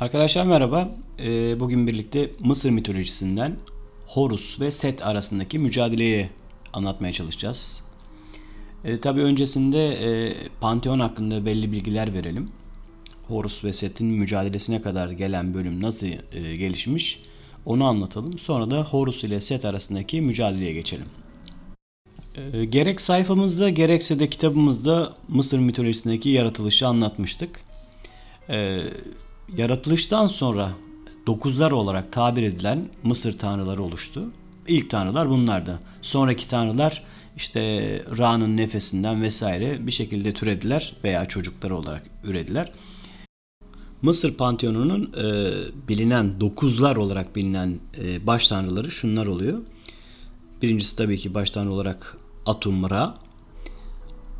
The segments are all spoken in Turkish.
Arkadaşlar merhaba. Ee, Bugün birlikte Mısır mitolojisinden Horus ve Set arasındaki mücadeleyi anlatmaya çalışacağız. Ee, Tabi öncesinde e, Pantheon hakkında belli bilgiler verelim. Horus ve Set'in mücadelesine kadar gelen bölüm nasıl e, gelişmiş onu anlatalım. Sonra da Horus ile Set arasındaki mücadeleye geçelim. Ee, Gerek sayfamızda gerekse de kitabımızda Mısır mitolojisindeki yaratılışı anlatmıştık. Ee, yaratılıştan sonra dokuzlar olarak tabir edilen Mısır tanrıları oluştu. İlk tanrılar bunlardı. Sonraki tanrılar işte Ra'nın nefesinden vesaire bir şekilde türediler veya çocukları olarak ürediler. Mısır Panteonu'nun e, bilinen dokuzlar olarak bilinen e, baş tanrıları şunlar oluyor. Birincisi tabii ki baş tanrı olarak Atum Ra,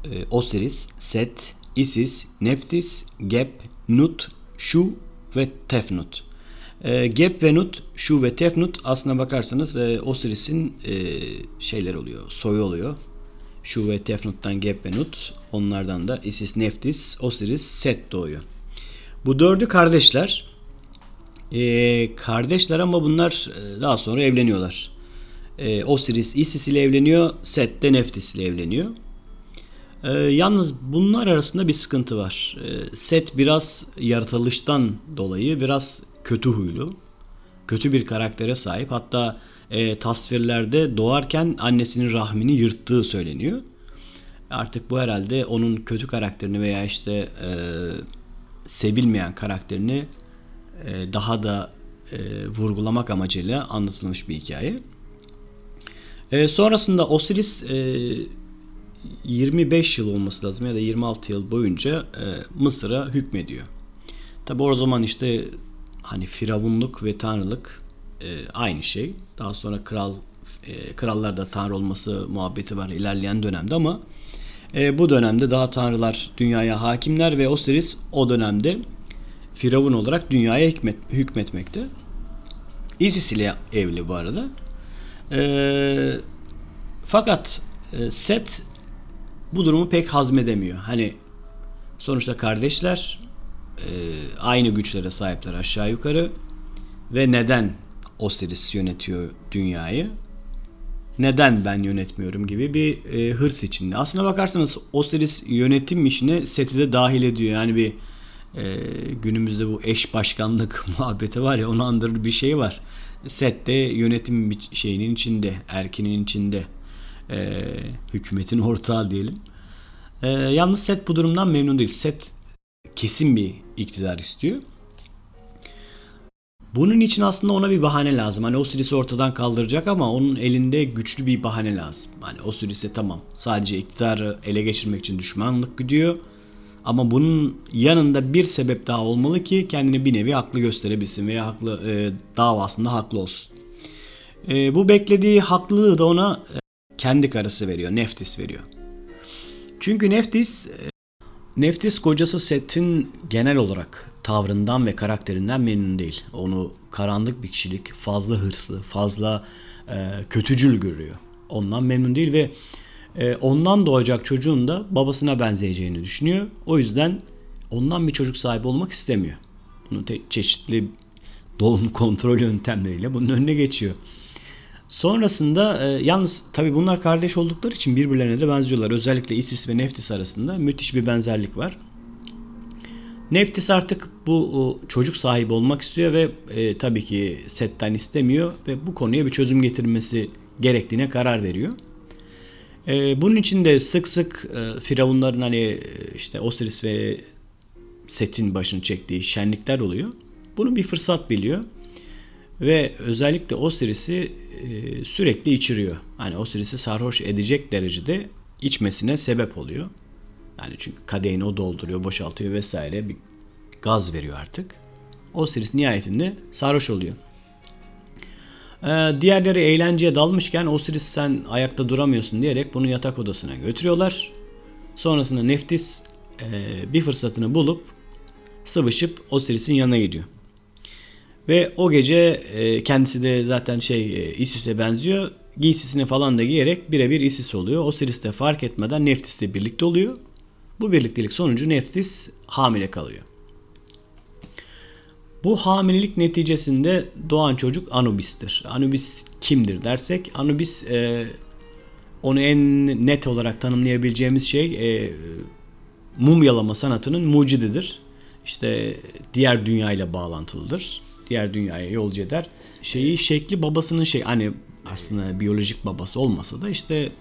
e, Osiris, Set, Isis, Neftis, Geb, Nut, Shu ve Tefnut. E, Geb ve Nut, Shu ve Tefnut aslına bakarsanız e, Osiris'in e, şeyler oluyor, soyu oluyor. Shu ve Tefnut'tan Geb ve Nut, onlardan da Isis, Neftis, Osiris, Set doğuyor. Bu dördü kardeşler. E, kardeşler ama bunlar e, daha sonra evleniyorlar. E, Osiris Isis ile evleniyor, Set de Neftis ile evleniyor. Ee, yalnız bunlar arasında bir sıkıntı var. Ee, Set biraz yaratılıştan dolayı biraz kötü huylu. Kötü bir karaktere sahip. Hatta e, tasvirlerde doğarken annesinin rahmini yırttığı söyleniyor. Artık bu herhalde onun kötü karakterini veya işte e, sevilmeyen karakterini e, daha da e, vurgulamak amacıyla anlatılmış bir hikaye. E, sonrasında Osiris e, 25 yıl olması lazım ya da 26 yıl boyunca e, Mısır'a hükmediyor. Tabi o zaman işte hani firavunluk ve tanrılık e, aynı şey. Daha sonra kral e, krallar da tanrı olması muhabbeti var ilerleyen dönemde ama e, bu dönemde daha tanrılar dünyaya hakimler ve Osiris o dönemde firavun olarak dünyaya hükmet, hükmetmekte. Isis ile evli bu arada. E, fakat e, Set bu durumu pek hazmedemiyor. Hani sonuçta kardeşler e, aynı güçlere sahipler aşağı yukarı ve neden Osiris yönetiyor dünyayı? Neden ben yönetmiyorum gibi bir e, hırs içinde. Aslına bakarsanız Osiris yönetim işine Set'i de dahil ediyor. Yani bir e, günümüzde bu eş başkanlık muhabbeti var ya onu andırır bir şey var. Set de yönetim şeyinin içinde, erkinin içinde e, hükümetin ortağı diyelim. E, yalnız Set bu durumdan memnun değil. Set kesin bir iktidar istiyor. Bunun için aslında ona bir bahane lazım. Hani Osiris'i ortadan kaldıracak ama onun elinde güçlü bir bahane lazım. Hani Osiris'e tamam sadece iktidarı ele geçirmek için düşmanlık gidiyor. Ama bunun yanında bir sebep daha olmalı ki kendini bir nevi haklı gösterebilsin veya haklı e, davasında haklı olsun. E, bu beklediği haklılığı da ona e, kendi karısı veriyor. Neftis veriyor. Çünkü Neftis e, Neftis kocası Set'in genel olarak tavrından ve karakterinden memnun değil. Onu karanlık bir kişilik, fazla hırslı, fazla e, kötücül görüyor. Ondan memnun değil ve e, ondan doğacak çocuğun da babasına benzeyeceğini düşünüyor. O yüzden ondan bir çocuk sahibi olmak istemiyor. Bunu te- çeşitli doğum kontrol yöntemleriyle bunun önüne geçiyor. Sonrasında e, yalnız tabi bunlar kardeş oldukları için birbirlerine de benziyorlar. Özellikle Isis ve Neftis arasında müthiş bir benzerlik var. Neftis artık bu çocuk sahibi olmak istiyor ve e, tabii ki Set'ten istemiyor ve bu konuya bir çözüm getirmesi gerektiğine karar veriyor. E, bunun için de sık sık e, firavunların hani e, işte Osiris ve Set'in başını çektiği şenlikler oluyor. Bunu bir fırsat biliyor. Ve özellikle Osiris'i e, sürekli içiriyor. Hani Osiris'i sarhoş edecek derecede içmesine sebep oluyor. Yani çünkü kadehini o dolduruyor, boşaltıyor vesaire bir gaz veriyor artık. Osiris nihayetinde sarhoş oluyor. Ee, diğerleri eğlenceye dalmışken Osiris sen ayakta duramıyorsun diyerek bunu yatak odasına götürüyorlar. Sonrasında Neftis e, bir fırsatını bulup sıvışıp Osiris'in yanına gidiyor. Ve o gece e, kendisi de zaten şey e, Isis'e benziyor. Giysisini falan da giyerek birebir Isis oluyor. Osiris de fark etmeden Neftis'le birlikte oluyor. Bu birliktelik sonucu Neftis hamile kalıyor. Bu hamilelik neticesinde doğan çocuk Anubis'tir. Anubis kimdir dersek Anubis e, onu en net olarak tanımlayabileceğimiz şey e, mumyalama sanatının mucididir. İşte diğer dünya ile bağlantılıdır. Diğer dünyaya yolcu eder. Şeyi şekli babasının şey hani aslında biyolojik babası olmasa da işte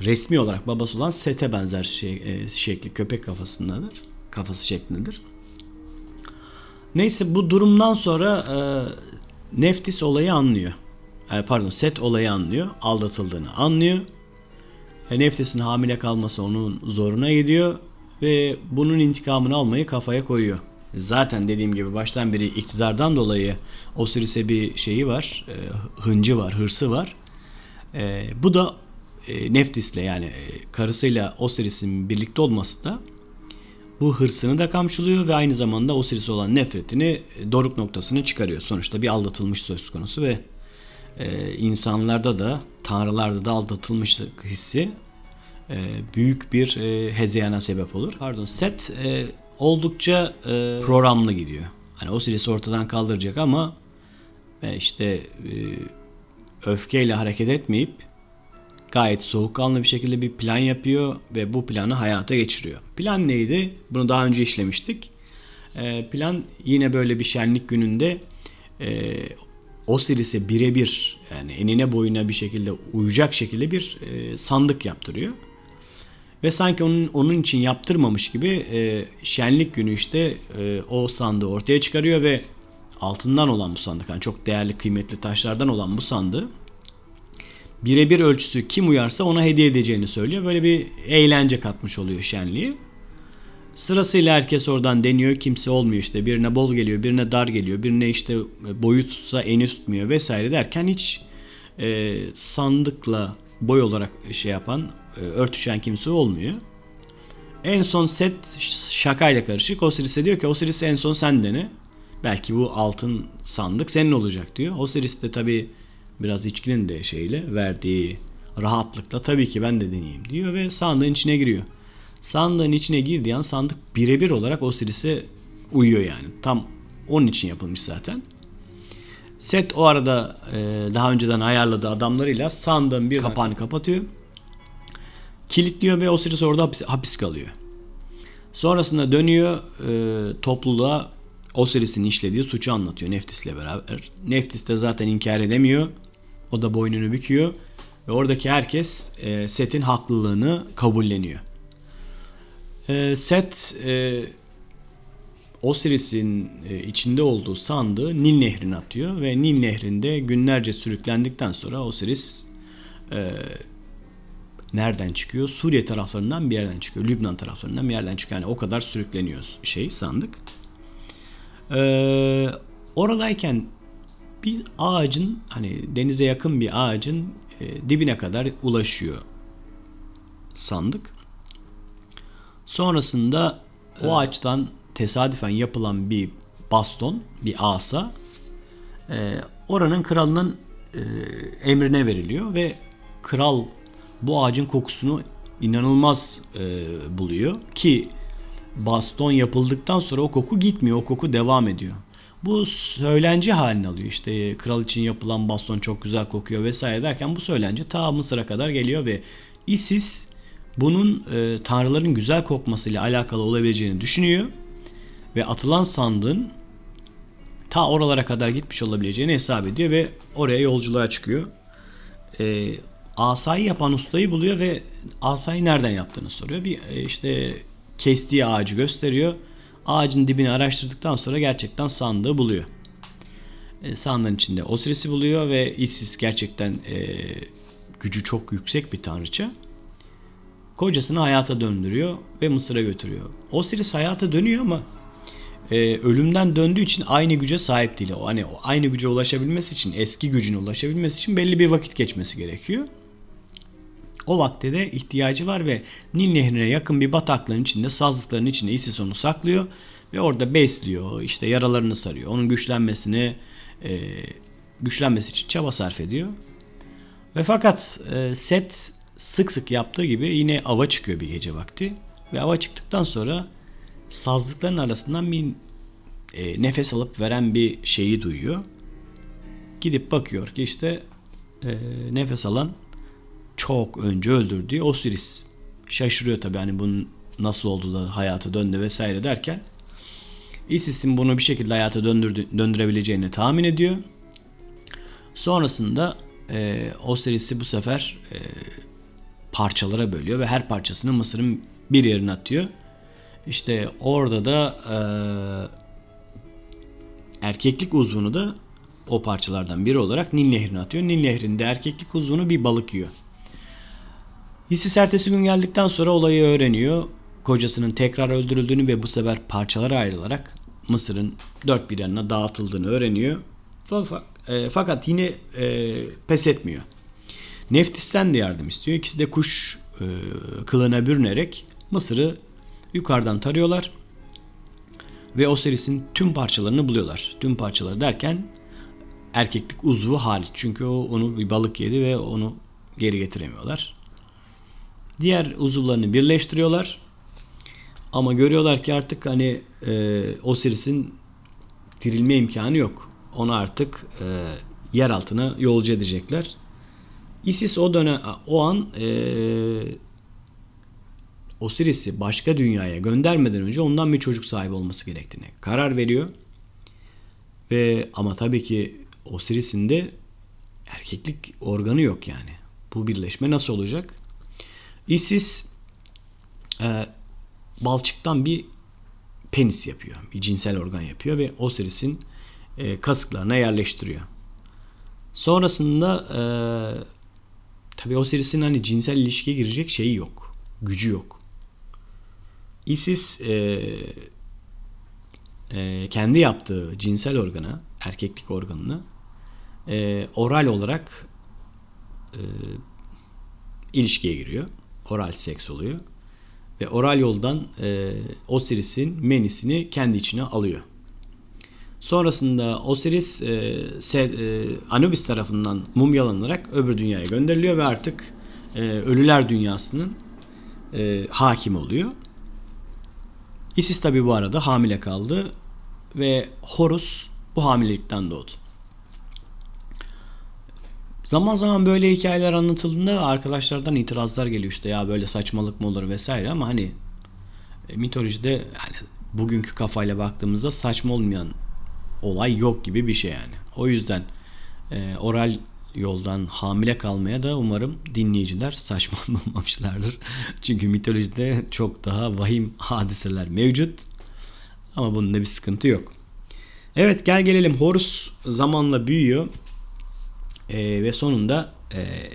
resmi olarak babası olan Sete benzer şey, e, şekli köpek kafasındadır. Kafası şeklindedir. Neyse bu durumdan sonra e, Neftis olayı anlıyor. E, pardon Set olayı anlıyor. Aldatıldığını anlıyor. E, Neftis'in hamile kalması onun zoruna gidiyor. Ve bunun intikamını almayı kafaya koyuyor. Zaten dediğim gibi baştan beri iktidardan dolayı Osiris'e bir şeyi var. E, hıncı var, hırsı var. E, bu da e, Neftis'le yani e, karısıyla Osiris'in birlikte olması da bu hırsını da kamçılıyor ve aynı zamanda Osiris'e olan nefretini doruk noktasını çıkarıyor. Sonuçta bir aldatılmış söz konusu ve e, insanlarda da tanrılarda da aldatılmış hissi e, büyük bir e, hezeyana sebep olur. Pardon set e, oldukça e, programlı gidiyor. Hani Osiris'i ortadan kaldıracak ama e, işte e, öfkeyle hareket etmeyip gayet soğukkanlı bir şekilde bir plan yapıyor ve bu planı hayata geçiriyor. Plan neydi? Bunu daha önce işlemiştik. E, plan yine böyle bir şenlik gününde e, Osiris'e birebir yani enine boyuna bir şekilde uyacak şekilde bir e, sandık yaptırıyor. Ve sanki onun onun için yaptırmamış gibi e, şenlik günü işte e, o sandığı ortaya çıkarıyor ve altından olan bu sandık yani çok değerli kıymetli taşlardan olan bu sandığı birebir ölçüsü kim uyarsa ona hediye edeceğini söylüyor. Böyle bir eğlence katmış oluyor şenliği. Sırasıyla herkes oradan deniyor. Kimse olmuyor işte. Birine bol geliyor, birine dar geliyor. Birine işte boyu tutsa eni tutmuyor vesaire derken hiç e, sandıkla boy olarak şey yapan, e, örtüşen kimse olmuyor. En son set şakayla karışık. Osiris'e diyor ki Osiris en son sen dene. Belki bu altın sandık senin olacak diyor. Osiris de tabi biraz içkinin de şeyle verdiği rahatlıkla tabii ki ben de deneyeyim diyor ve sandığın içine giriyor. Sandığın içine girdiği an sandık birebir olarak Osiris'e uyuyor yani. Tam onun için yapılmış zaten. Set o arada e, daha önceden ayarladığı adamlarıyla sandığın bir kapağını kapatıyor. Kilitliyor ve Osiris orada hapis, hapis kalıyor. Sonrasında dönüyor e, topluluğa Osiris'in işlediği suçu anlatıyor Neftis'le beraber. Neftis de zaten inkar edemiyor. O da boynunu büküyor. Ve oradaki herkes e, Set'in haklılığını kabulleniyor. E, Set e, Osiris'in e, içinde olduğu sandığı Nil Nehri'ne atıyor ve Nil Nehri'nde günlerce sürüklendikten sonra Osiris e, nereden çıkıyor? Suriye taraflarından bir yerden çıkıyor. Lübnan taraflarından bir yerden çıkıyor. Yani o kadar sürükleniyor şey sandık. Ee, oradayken bir ağacın hani denize yakın bir ağacın e, dibine kadar ulaşıyor sandık. Sonrasında o ağaçtan tesadüfen yapılan bir baston, bir asa e, oranın kralının e, emrine veriliyor ve kral bu ağacın kokusunu inanılmaz e, buluyor ki baston yapıldıktan sonra o koku gitmiyor, o koku devam ediyor. Bu söylence haline alıyor. İşte kral için yapılan baston çok güzel kokuyor vesaire derken bu söylence ta Mısır'a kadar geliyor ve Isis bunun e, tanrıların güzel kokmasıyla alakalı olabileceğini düşünüyor ve atılan sandığın ta oralara kadar gitmiş olabileceğini hesap ediyor ve oraya yolculuğa çıkıyor. E, asayı yapan ustayı buluyor ve asayı nereden yaptığını soruyor. Bir e, işte kestiği ağacı gösteriyor. Ağacın dibini araştırdıktan sonra gerçekten sandığı buluyor. E, sandığın içinde Osiris'i buluyor ve Isis gerçekten e, gücü çok yüksek bir tanrıça. Kocasını hayata döndürüyor ve Mısır'a götürüyor. Osiris hayata dönüyor ama e, ölümden döndüğü için aynı güce sahip değil. O hani aynı güce ulaşabilmesi için, eski gücüne ulaşabilmesi için belli bir vakit geçmesi gerekiyor. O vakte de ihtiyacı var ve Nil Nehri'ne yakın bir bataklığın içinde, sazlıkların içinde Isis onu saklıyor ve orada besliyor, işte yaralarını sarıyor. Onun güçlenmesini e, güçlenmesi için çaba sarf ediyor. Ve fakat e, Set sık sık yaptığı gibi yine ava çıkıyor bir gece vakti. Ve ava çıktıktan sonra sazlıkların arasından bir e, nefes alıp veren bir şeyi duyuyor. Gidip bakıyor ki işte e, nefes alan çok önce öldürdüğü Osiris. Şaşırıyor tabii hani bunun nasıl oldu da hayata döndü vesaire derken Isis'in bunu bir şekilde hayata döndürdü, döndürebileceğini tahmin ediyor. Sonrasında e, Osiris'i bu sefer e, parçalara bölüyor ve her parçasını Mısır'ın bir yerine atıyor. İşte orada da e, erkeklik uzvunu da o parçalardan biri olarak Nil Nehri'ne atıyor. Nil Nehri'nde erkeklik uzvunu bir balık yiyor. Isis ertesi gün geldikten sonra olayı öğreniyor. Kocasının tekrar öldürüldüğünü ve bu sefer parçalara ayrılarak Mısır'ın dört bir yanına dağıtıldığını öğreniyor. E, fakat yine e, pes etmiyor. Neftis'ten de yardım istiyor. İkisi de kuş e, kılığına bürünerek Mısır'ı yukarıdan tarıyorlar. Ve Osiris'in tüm parçalarını buluyorlar. Tüm parçaları derken erkeklik uzvu hariç. Çünkü o onu bir balık yedi ve onu geri getiremiyorlar. Diğer uzuvlarını birleştiriyorlar. Ama görüyorlar ki artık hani e, Osiris'in dirilme imkanı yok. Onu artık e, yer altına yolcu edecekler. Isis o dönem o an e, Osiris'i başka dünyaya göndermeden önce ondan bir çocuk sahibi olması gerektiğine karar veriyor. Ve ama tabii ki Osiris'in de erkeklik organı yok yani. Bu birleşme nasıl olacak? Isis e, balçıktan bir penis yapıyor. Bir cinsel organ yapıyor ve Osiris'in e, kasıklarına yerleştiriyor. Sonrasında e, tabi Osiris'in hani cinsel ilişkiye girecek şeyi yok. Gücü yok. Isis e, e, kendi yaptığı cinsel organa, erkeklik organını e, oral olarak e, ilişkiye giriyor. Oral seks oluyor. Ve oral yoldan e, Osiris'in menisini kendi içine alıyor. Sonrasında Osiris e, Se, e, Anubis tarafından mumyalanarak öbür dünyaya gönderiliyor ve artık e, ölüler dünyasının e, hakim oluyor. Isis tabi bu arada hamile kaldı ve Horus bu hamilelikten doğdu. Zaman zaman böyle hikayeler anlatıldığında arkadaşlardan itirazlar geliyor işte ya böyle saçmalık mı olur vesaire ama hani e, mitolojide yani bugünkü kafayla baktığımızda saçma olmayan olay yok gibi bir şey yani. O yüzden e, oral yoldan hamile kalmaya da umarım dinleyiciler saçma bulmamışlardır. Çünkü mitolojide çok daha vahim hadiseler mevcut. Ama bunda bir sıkıntı yok. Evet gel gelelim Horus zamanla büyüyor. E, ve sonunda e,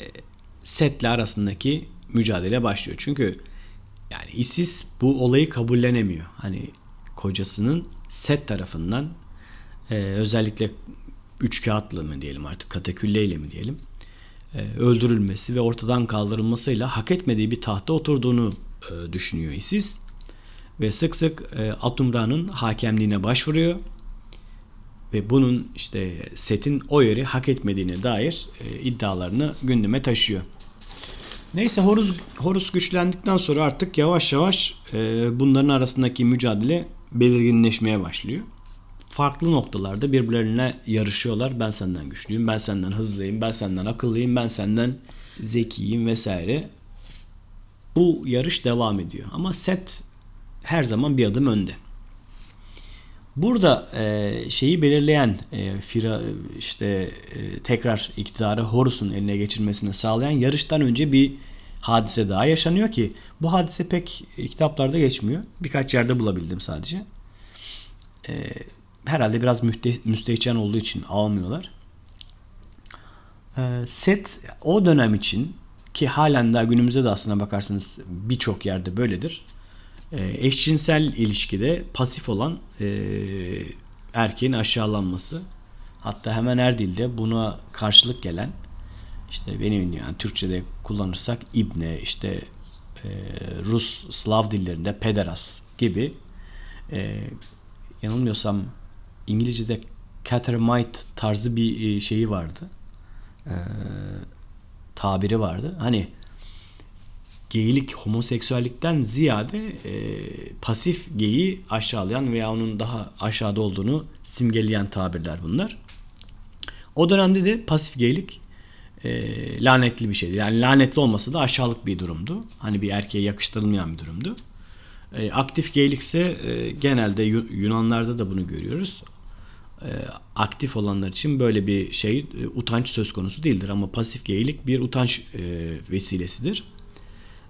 Set'le arasındaki mücadele başlıyor. Çünkü yani Isis bu olayı kabullenemiyor. Hani kocasının Set tarafından e, özellikle üç kağıtla mı diyelim artık katekülleyle mi diyelim e, öldürülmesi ve ortadan kaldırılmasıyla hak etmediği bir tahta oturduğunu e, düşünüyor Isis. Ve sık sık e, Atumra'nın hakemliğine başvuruyor ve bunun işte setin o yeri hak etmediğine dair e, iddialarını gündeme taşıyor. Neyse Horus, Horus güçlendikten sonra artık yavaş yavaş e, bunların arasındaki mücadele belirginleşmeye başlıyor. Farklı noktalarda birbirlerine yarışıyorlar. Ben senden güçlüyüm, ben senden hızlıyım, ben senden akıllıyım, ben senden zekiyim vesaire. Bu yarış devam ediyor. Ama Set her zaman bir adım önde. Burada e, şeyi belirleyen e, Fira işte e, tekrar iktidarı Horus'un eline geçirmesini sağlayan yarıştan önce bir hadise daha yaşanıyor ki bu hadise pek kitaplarda geçmiyor. Birkaç yerde bulabildim sadece. E, herhalde biraz müste, müstehcen olduğu için almıyorlar. E, set o dönem için ki halen daha günümüzde de aslına bakarsanız birçok yerde böyledir e, eşcinsel ilişkide pasif olan e, erkeğin aşağılanması hatta hemen her dilde buna karşılık gelen işte benim yani Türkçe'de kullanırsak ibne işte e, Rus Slav dillerinde pederas gibi e, yanılmıyorsam İngilizce'de catermite tarzı bir e, şeyi vardı. E, tabiri vardı. Hani geylik, homoseksüellikten ziyade e, pasif geyi aşağılayan veya onun daha aşağıda olduğunu simgeleyen tabirler bunlar. O dönemde de pasif geylik e, lanetli bir şeydi. Yani lanetli olması da aşağılık bir durumdu. Hani bir erkeğe yakıştırılmayan bir durumdu. E, aktif geylik ise e, genelde Yunanlarda da bunu görüyoruz. E, aktif olanlar için böyle bir şey e, utanç söz konusu değildir ama pasif geylik bir utanç e, vesilesidir.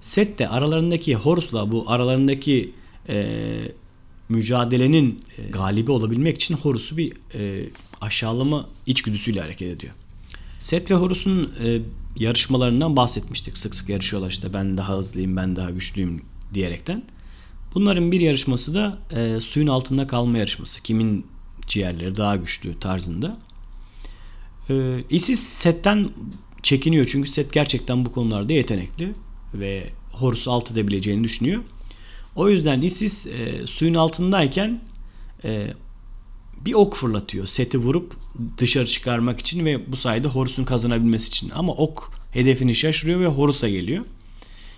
Set de aralarındaki Horus'la bu aralarındaki e, mücadelenin e, galibi olabilmek için Horus'u bir e, aşağılama içgüdüsüyle hareket ediyor. Set ve Horus'un e, yarışmalarından bahsetmiştik. Sık sık yarışıyorlar işte ben daha hızlıyım, ben daha güçlüyüm diyerekten. Bunların bir yarışması da e, suyun altında kalma yarışması. Kimin ciğerleri daha güçlü tarzında. E, Isis Set'ten çekiniyor çünkü Set gerçekten bu konularda yetenekli ve Horus'u alt edebileceğini düşünüyor. O yüzden Isis e, suyun altındayken e, bir ok fırlatıyor. Seti vurup dışarı çıkarmak için ve bu sayede Horus'un kazanabilmesi için. Ama ok hedefini şaşırıyor ve Horus'a geliyor.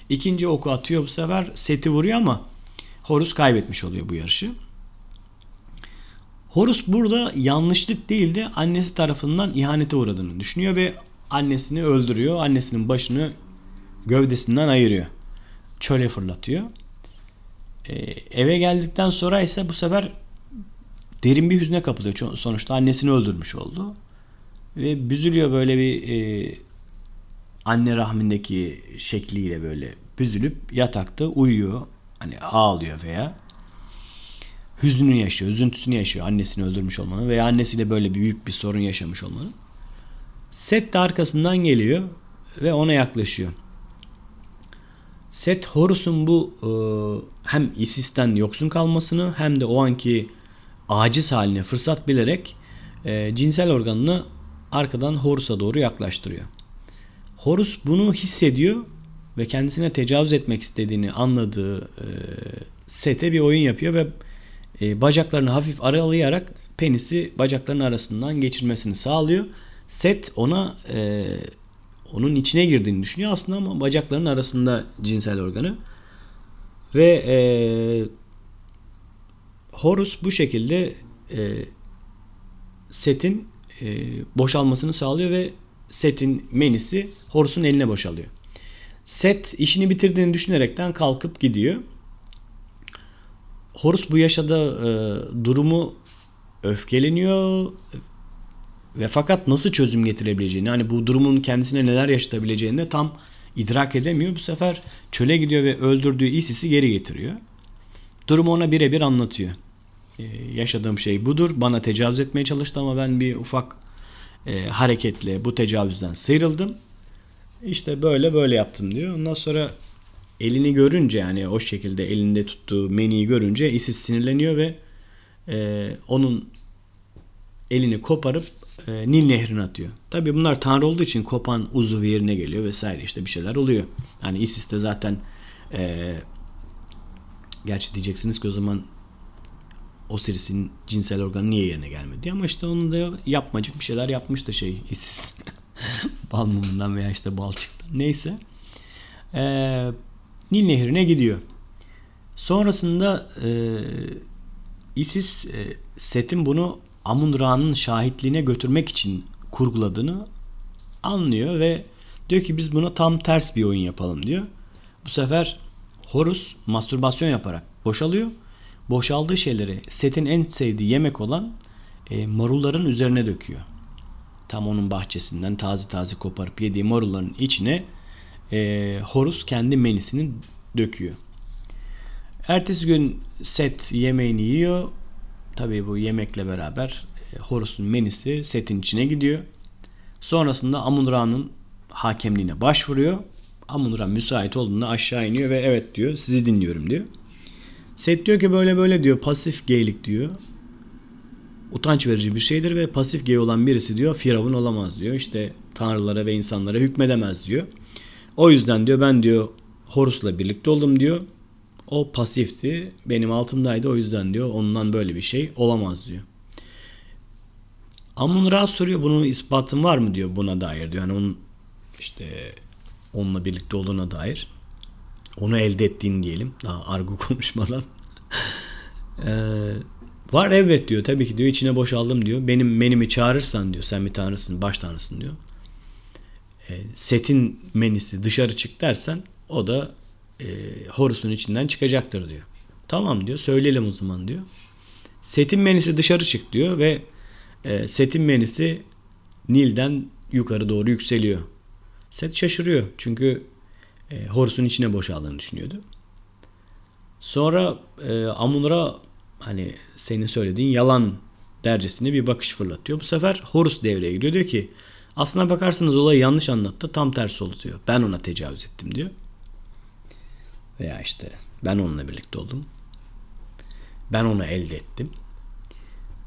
İkinci oku atıyor bu sefer Seti vuruyor ama Horus kaybetmiş oluyor bu yarışı. Horus burada yanlışlık değil de annesi tarafından ihanete uğradığını düşünüyor ve annesini öldürüyor. Annesinin başını gövdesinden ayırıyor. Çöle fırlatıyor. Ee, eve geldikten sonra ise bu sefer derin bir hüzne kapılıyor. Sonuçta annesini öldürmüş oldu. Ve büzülüyor böyle bir e, anne rahmindeki şekliyle böyle büzülüp yatakta uyuyor. Hani ağlıyor veya hüznünü yaşıyor, üzüntüsünü yaşıyor annesini öldürmüş olmanın veya annesiyle böyle büyük bir sorun yaşamış olmanın. Set de arkasından geliyor ve ona yaklaşıyor. Set Horus'un bu e, hem Isis'ten yoksun kalmasını hem de o anki aciz haline fırsat bilerek e, cinsel organını arkadan Horus'a doğru yaklaştırıyor. Horus bunu hissediyor ve kendisine tecavüz etmek istediğini anladığı e, sete bir oyun yapıyor ve e, bacaklarını hafif aralayarak penisi bacaklarının arasından geçirmesini sağlıyor. Set ona e, onun içine girdiğini düşünüyor aslında ama bacaklarının arasında cinsel organı ve e, Horus bu şekilde e, setin e, boşalmasını sağlıyor ve setin menisi Horus'un eline boşalıyor. Set işini bitirdiğini düşünerekten kalkıp gidiyor. Horus bu yaşadığı e, durumu öfkeleniyor ve fakat nasıl çözüm getirebileceğini, hani bu durumun kendisine neler yaşatabileceğini de tam idrak edemiyor. Bu sefer çöle gidiyor ve öldürdüğü Isis'i geri getiriyor. Durumu ona birebir anlatıyor. Ee, yaşadığım şey budur. Bana tecavüz etmeye çalıştı ama ben bir ufak e, hareketle bu tecavüzden sıyrıldım. İşte böyle böyle yaptım diyor. Ondan sonra elini görünce yani o şekilde elinde tuttuğu meniyi görünce Isis sinirleniyor ve e, onun elini koparıp e, Nil Nehri'ne atıyor. Tabi bunlar tanrı olduğu için kopan uzuv yerine geliyor vesaire işte bir şeyler oluyor. Yani Isis de zaten e, gerçi diyeceksiniz ki o zaman Osiris'in cinsel organı niye yerine gelmedi ama işte onun da yapmacık bir şeyler yapmıştı şey Isis. bal mumundan veya işte balçıktan. Neyse. Ee, Nil Nehri'ne gidiyor. Sonrasında e, Isis e, Set'in bunu Amun Ra'nın şahitliğine götürmek için kurguladığını anlıyor ve diyor ki biz buna tam ters bir oyun yapalım diyor. Bu sefer Horus mastürbasyon yaparak boşalıyor. Boşaldığı şeyleri Set'in en sevdiği yemek olan e, marulların üzerine döküyor. Tam onun bahçesinden taze taze koparıp yediği marulların içine e, Horus kendi menisini döküyor. Ertesi gün Set yemeğini yiyor. Tabii bu yemekle beraber e, Horus'un menisi Set'in içine gidiyor. Sonrasında Amun-Ra'nın hakemliğine başvuruyor. Amun-Ra müsait olduğunda aşağı iniyor ve evet diyor sizi dinliyorum diyor. Set diyor ki böyle böyle diyor pasif geylik diyor. Utanç verici bir şeydir ve pasif gay olan birisi diyor firavun olamaz diyor. İşte tanrılara ve insanlara hükmedemez diyor. O yüzden diyor ben diyor Horus'la birlikte oldum diyor. O pasifti. Benim altımdaydı. O yüzden diyor ondan böyle bir şey olamaz diyor. Amun Ra soruyor bunun ispatın var mı diyor buna dair diyor. Yani onun işte onunla birlikte olduğuna dair. onu elde ettiğini diyelim. Daha argo konuşmadan. e, var evet diyor. Tabii ki diyor içine boşaldım diyor. Benim menimi çağırırsan diyor. Sen bir tanrısın, baş tanrısın diyor. E, setin menisi dışarı çık dersen o da e, Horus'un içinden çıkacaktır diyor. Tamam diyor. Söyleyelim o zaman diyor. Setin menisi dışarı çık diyor ve e, setin menisi Nil'den yukarı doğru yükseliyor. Set şaşırıyor çünkü e, Horus'un içine boşaldığını düşünüyordu. Sonra e, Amunra hani senin söylediğin yalan dercesine bir bakış fırlatıyor. Bu sefer Horus devreye giriyor. Diyor ki aslına bakarsanız olayı yanlış anlattı. Tam tersi oldu diyor. Ben ona tecavüz ettim diyor. Veya işte ben onunla birlikte oldum. Ben onu elde ettim.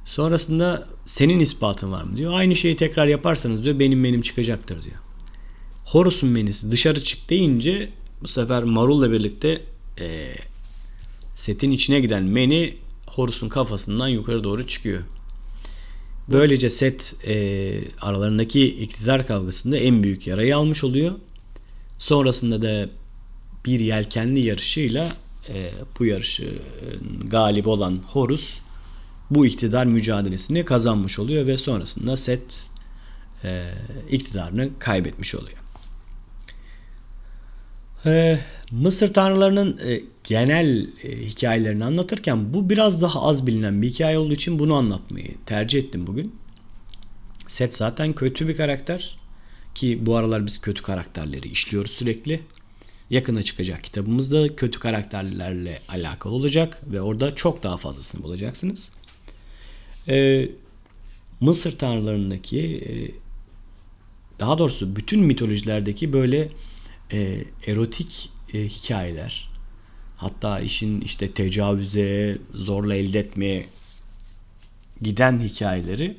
Sonrasında senin ispatın var mı diyor. Aynı şeyi tekrar yaparsanız diyor benim benim çıkacaktır diyor. Horus'un menisi dışarı çık deyince bu sefer Marul'la birlikte e, setin içine giden meni Horus'un kafasından yukarı doğru çıkıyor. Böylece set e, aralarındaki iktidar kavgasında en büyük yarayı almış oluyor. Sonrasında da bir yelkenli yarışıyla e, bu yarışı galip olan Horus bu iktidar mücadelesini kazanmış oluyor ve sonrasında Set e, iktidarını kaybetmiş oluyor. E, Mısır tanrılarının e, genel e, hikayelerini anlatırken bu biraz daha az bilinen bir hikaye olduğu için bunu anlatmayı tercih ettim bugün. Set zaten kötü bir karakter ki bu aralar biz kötü karakterleri işliyoruz sürekli. Yakına çıkacak kitabımızda kötü karakterlerle alakalı olacak ve orada çok daha fazlasını bulacaksınız. Ee, Mısır tanrılarındaki e, daha doğrusu bütün mitolojilerdeki böyle e, erotik e, hikayeler hatta işin işte tecavüze zorla elde etmeye giden hikayeleri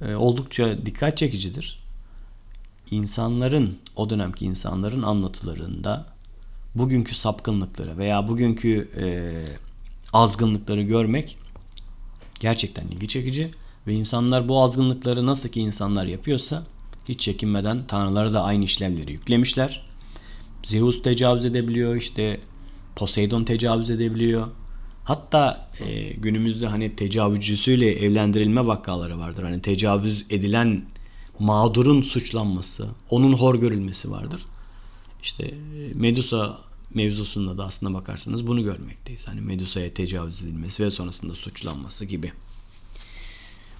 e, oldukça dikkat çekicidir. İnsanların o dönemki insanların anlatılarında bugünkü sapkınlıkları veya bugünkü e, azgınlıkları görmek gerçekten ilgi çekici ve insanlar bu azgınlıkları nasıl ki insanlar yapıyorsa hiç çekinmeden tanrılara da aynı işlemleri yüklemişler. Zeus tecavüz edebiliyor işte Poseidon tecavüz edebiliyor. Hatta e, günümüzde hani tecavüzcüsüyle evlendirilme vakaları vardır. Hani tecavüz edilen mağdurun suçlanması, onun hor görülmesi vardır. İşte e, Medusa mevzusunda da aslına bakarsanız bunu görmekteyiz. Hani Medusa'ya tecavüz edilmesi ve sonrasında suçlanması gibi.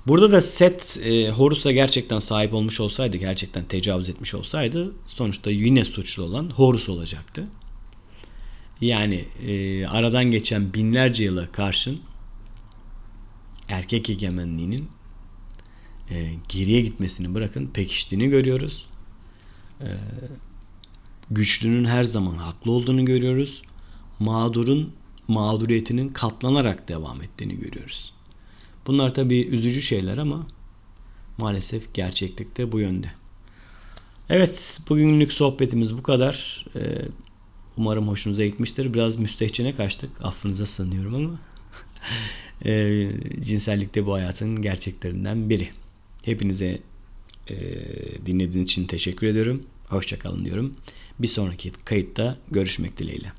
Burada da Set e, Horus'a gerçekten sahip olmuş olsaydı, gerçekten tecavüz etmiş olsaydı sonuçta yine suçlu olan Horus olacaktı. Yani e, aradan geçen binlerce yıla karşın erkek egemenliğinin e, geriye gitmesini bırakın pekiştiğini görüyoruz. E, güçlünün her zaman haklı olduğunu görüyoruz. Mağdurun mağduriyetinin katlanarak devam ettiğini görüyoruz. Bunlar tabii üzücü şeyler ama maalesef gerçeklikte bu yönde. Evet, bugünlük sohbetimiz bu kadar. Ee, umarım hoşunuza gitmiştir. Biraz müstehcene kaçtık. Affınıza sanıyorum ama. e, cinsellik de bu hayatın gerçeklerinden biri. Hepinize e, dinlediğiniz için teşekkür ediyorum. Hoşçakalın diyorum. Bir sonraki kayıtta görüşmek dileğiyle.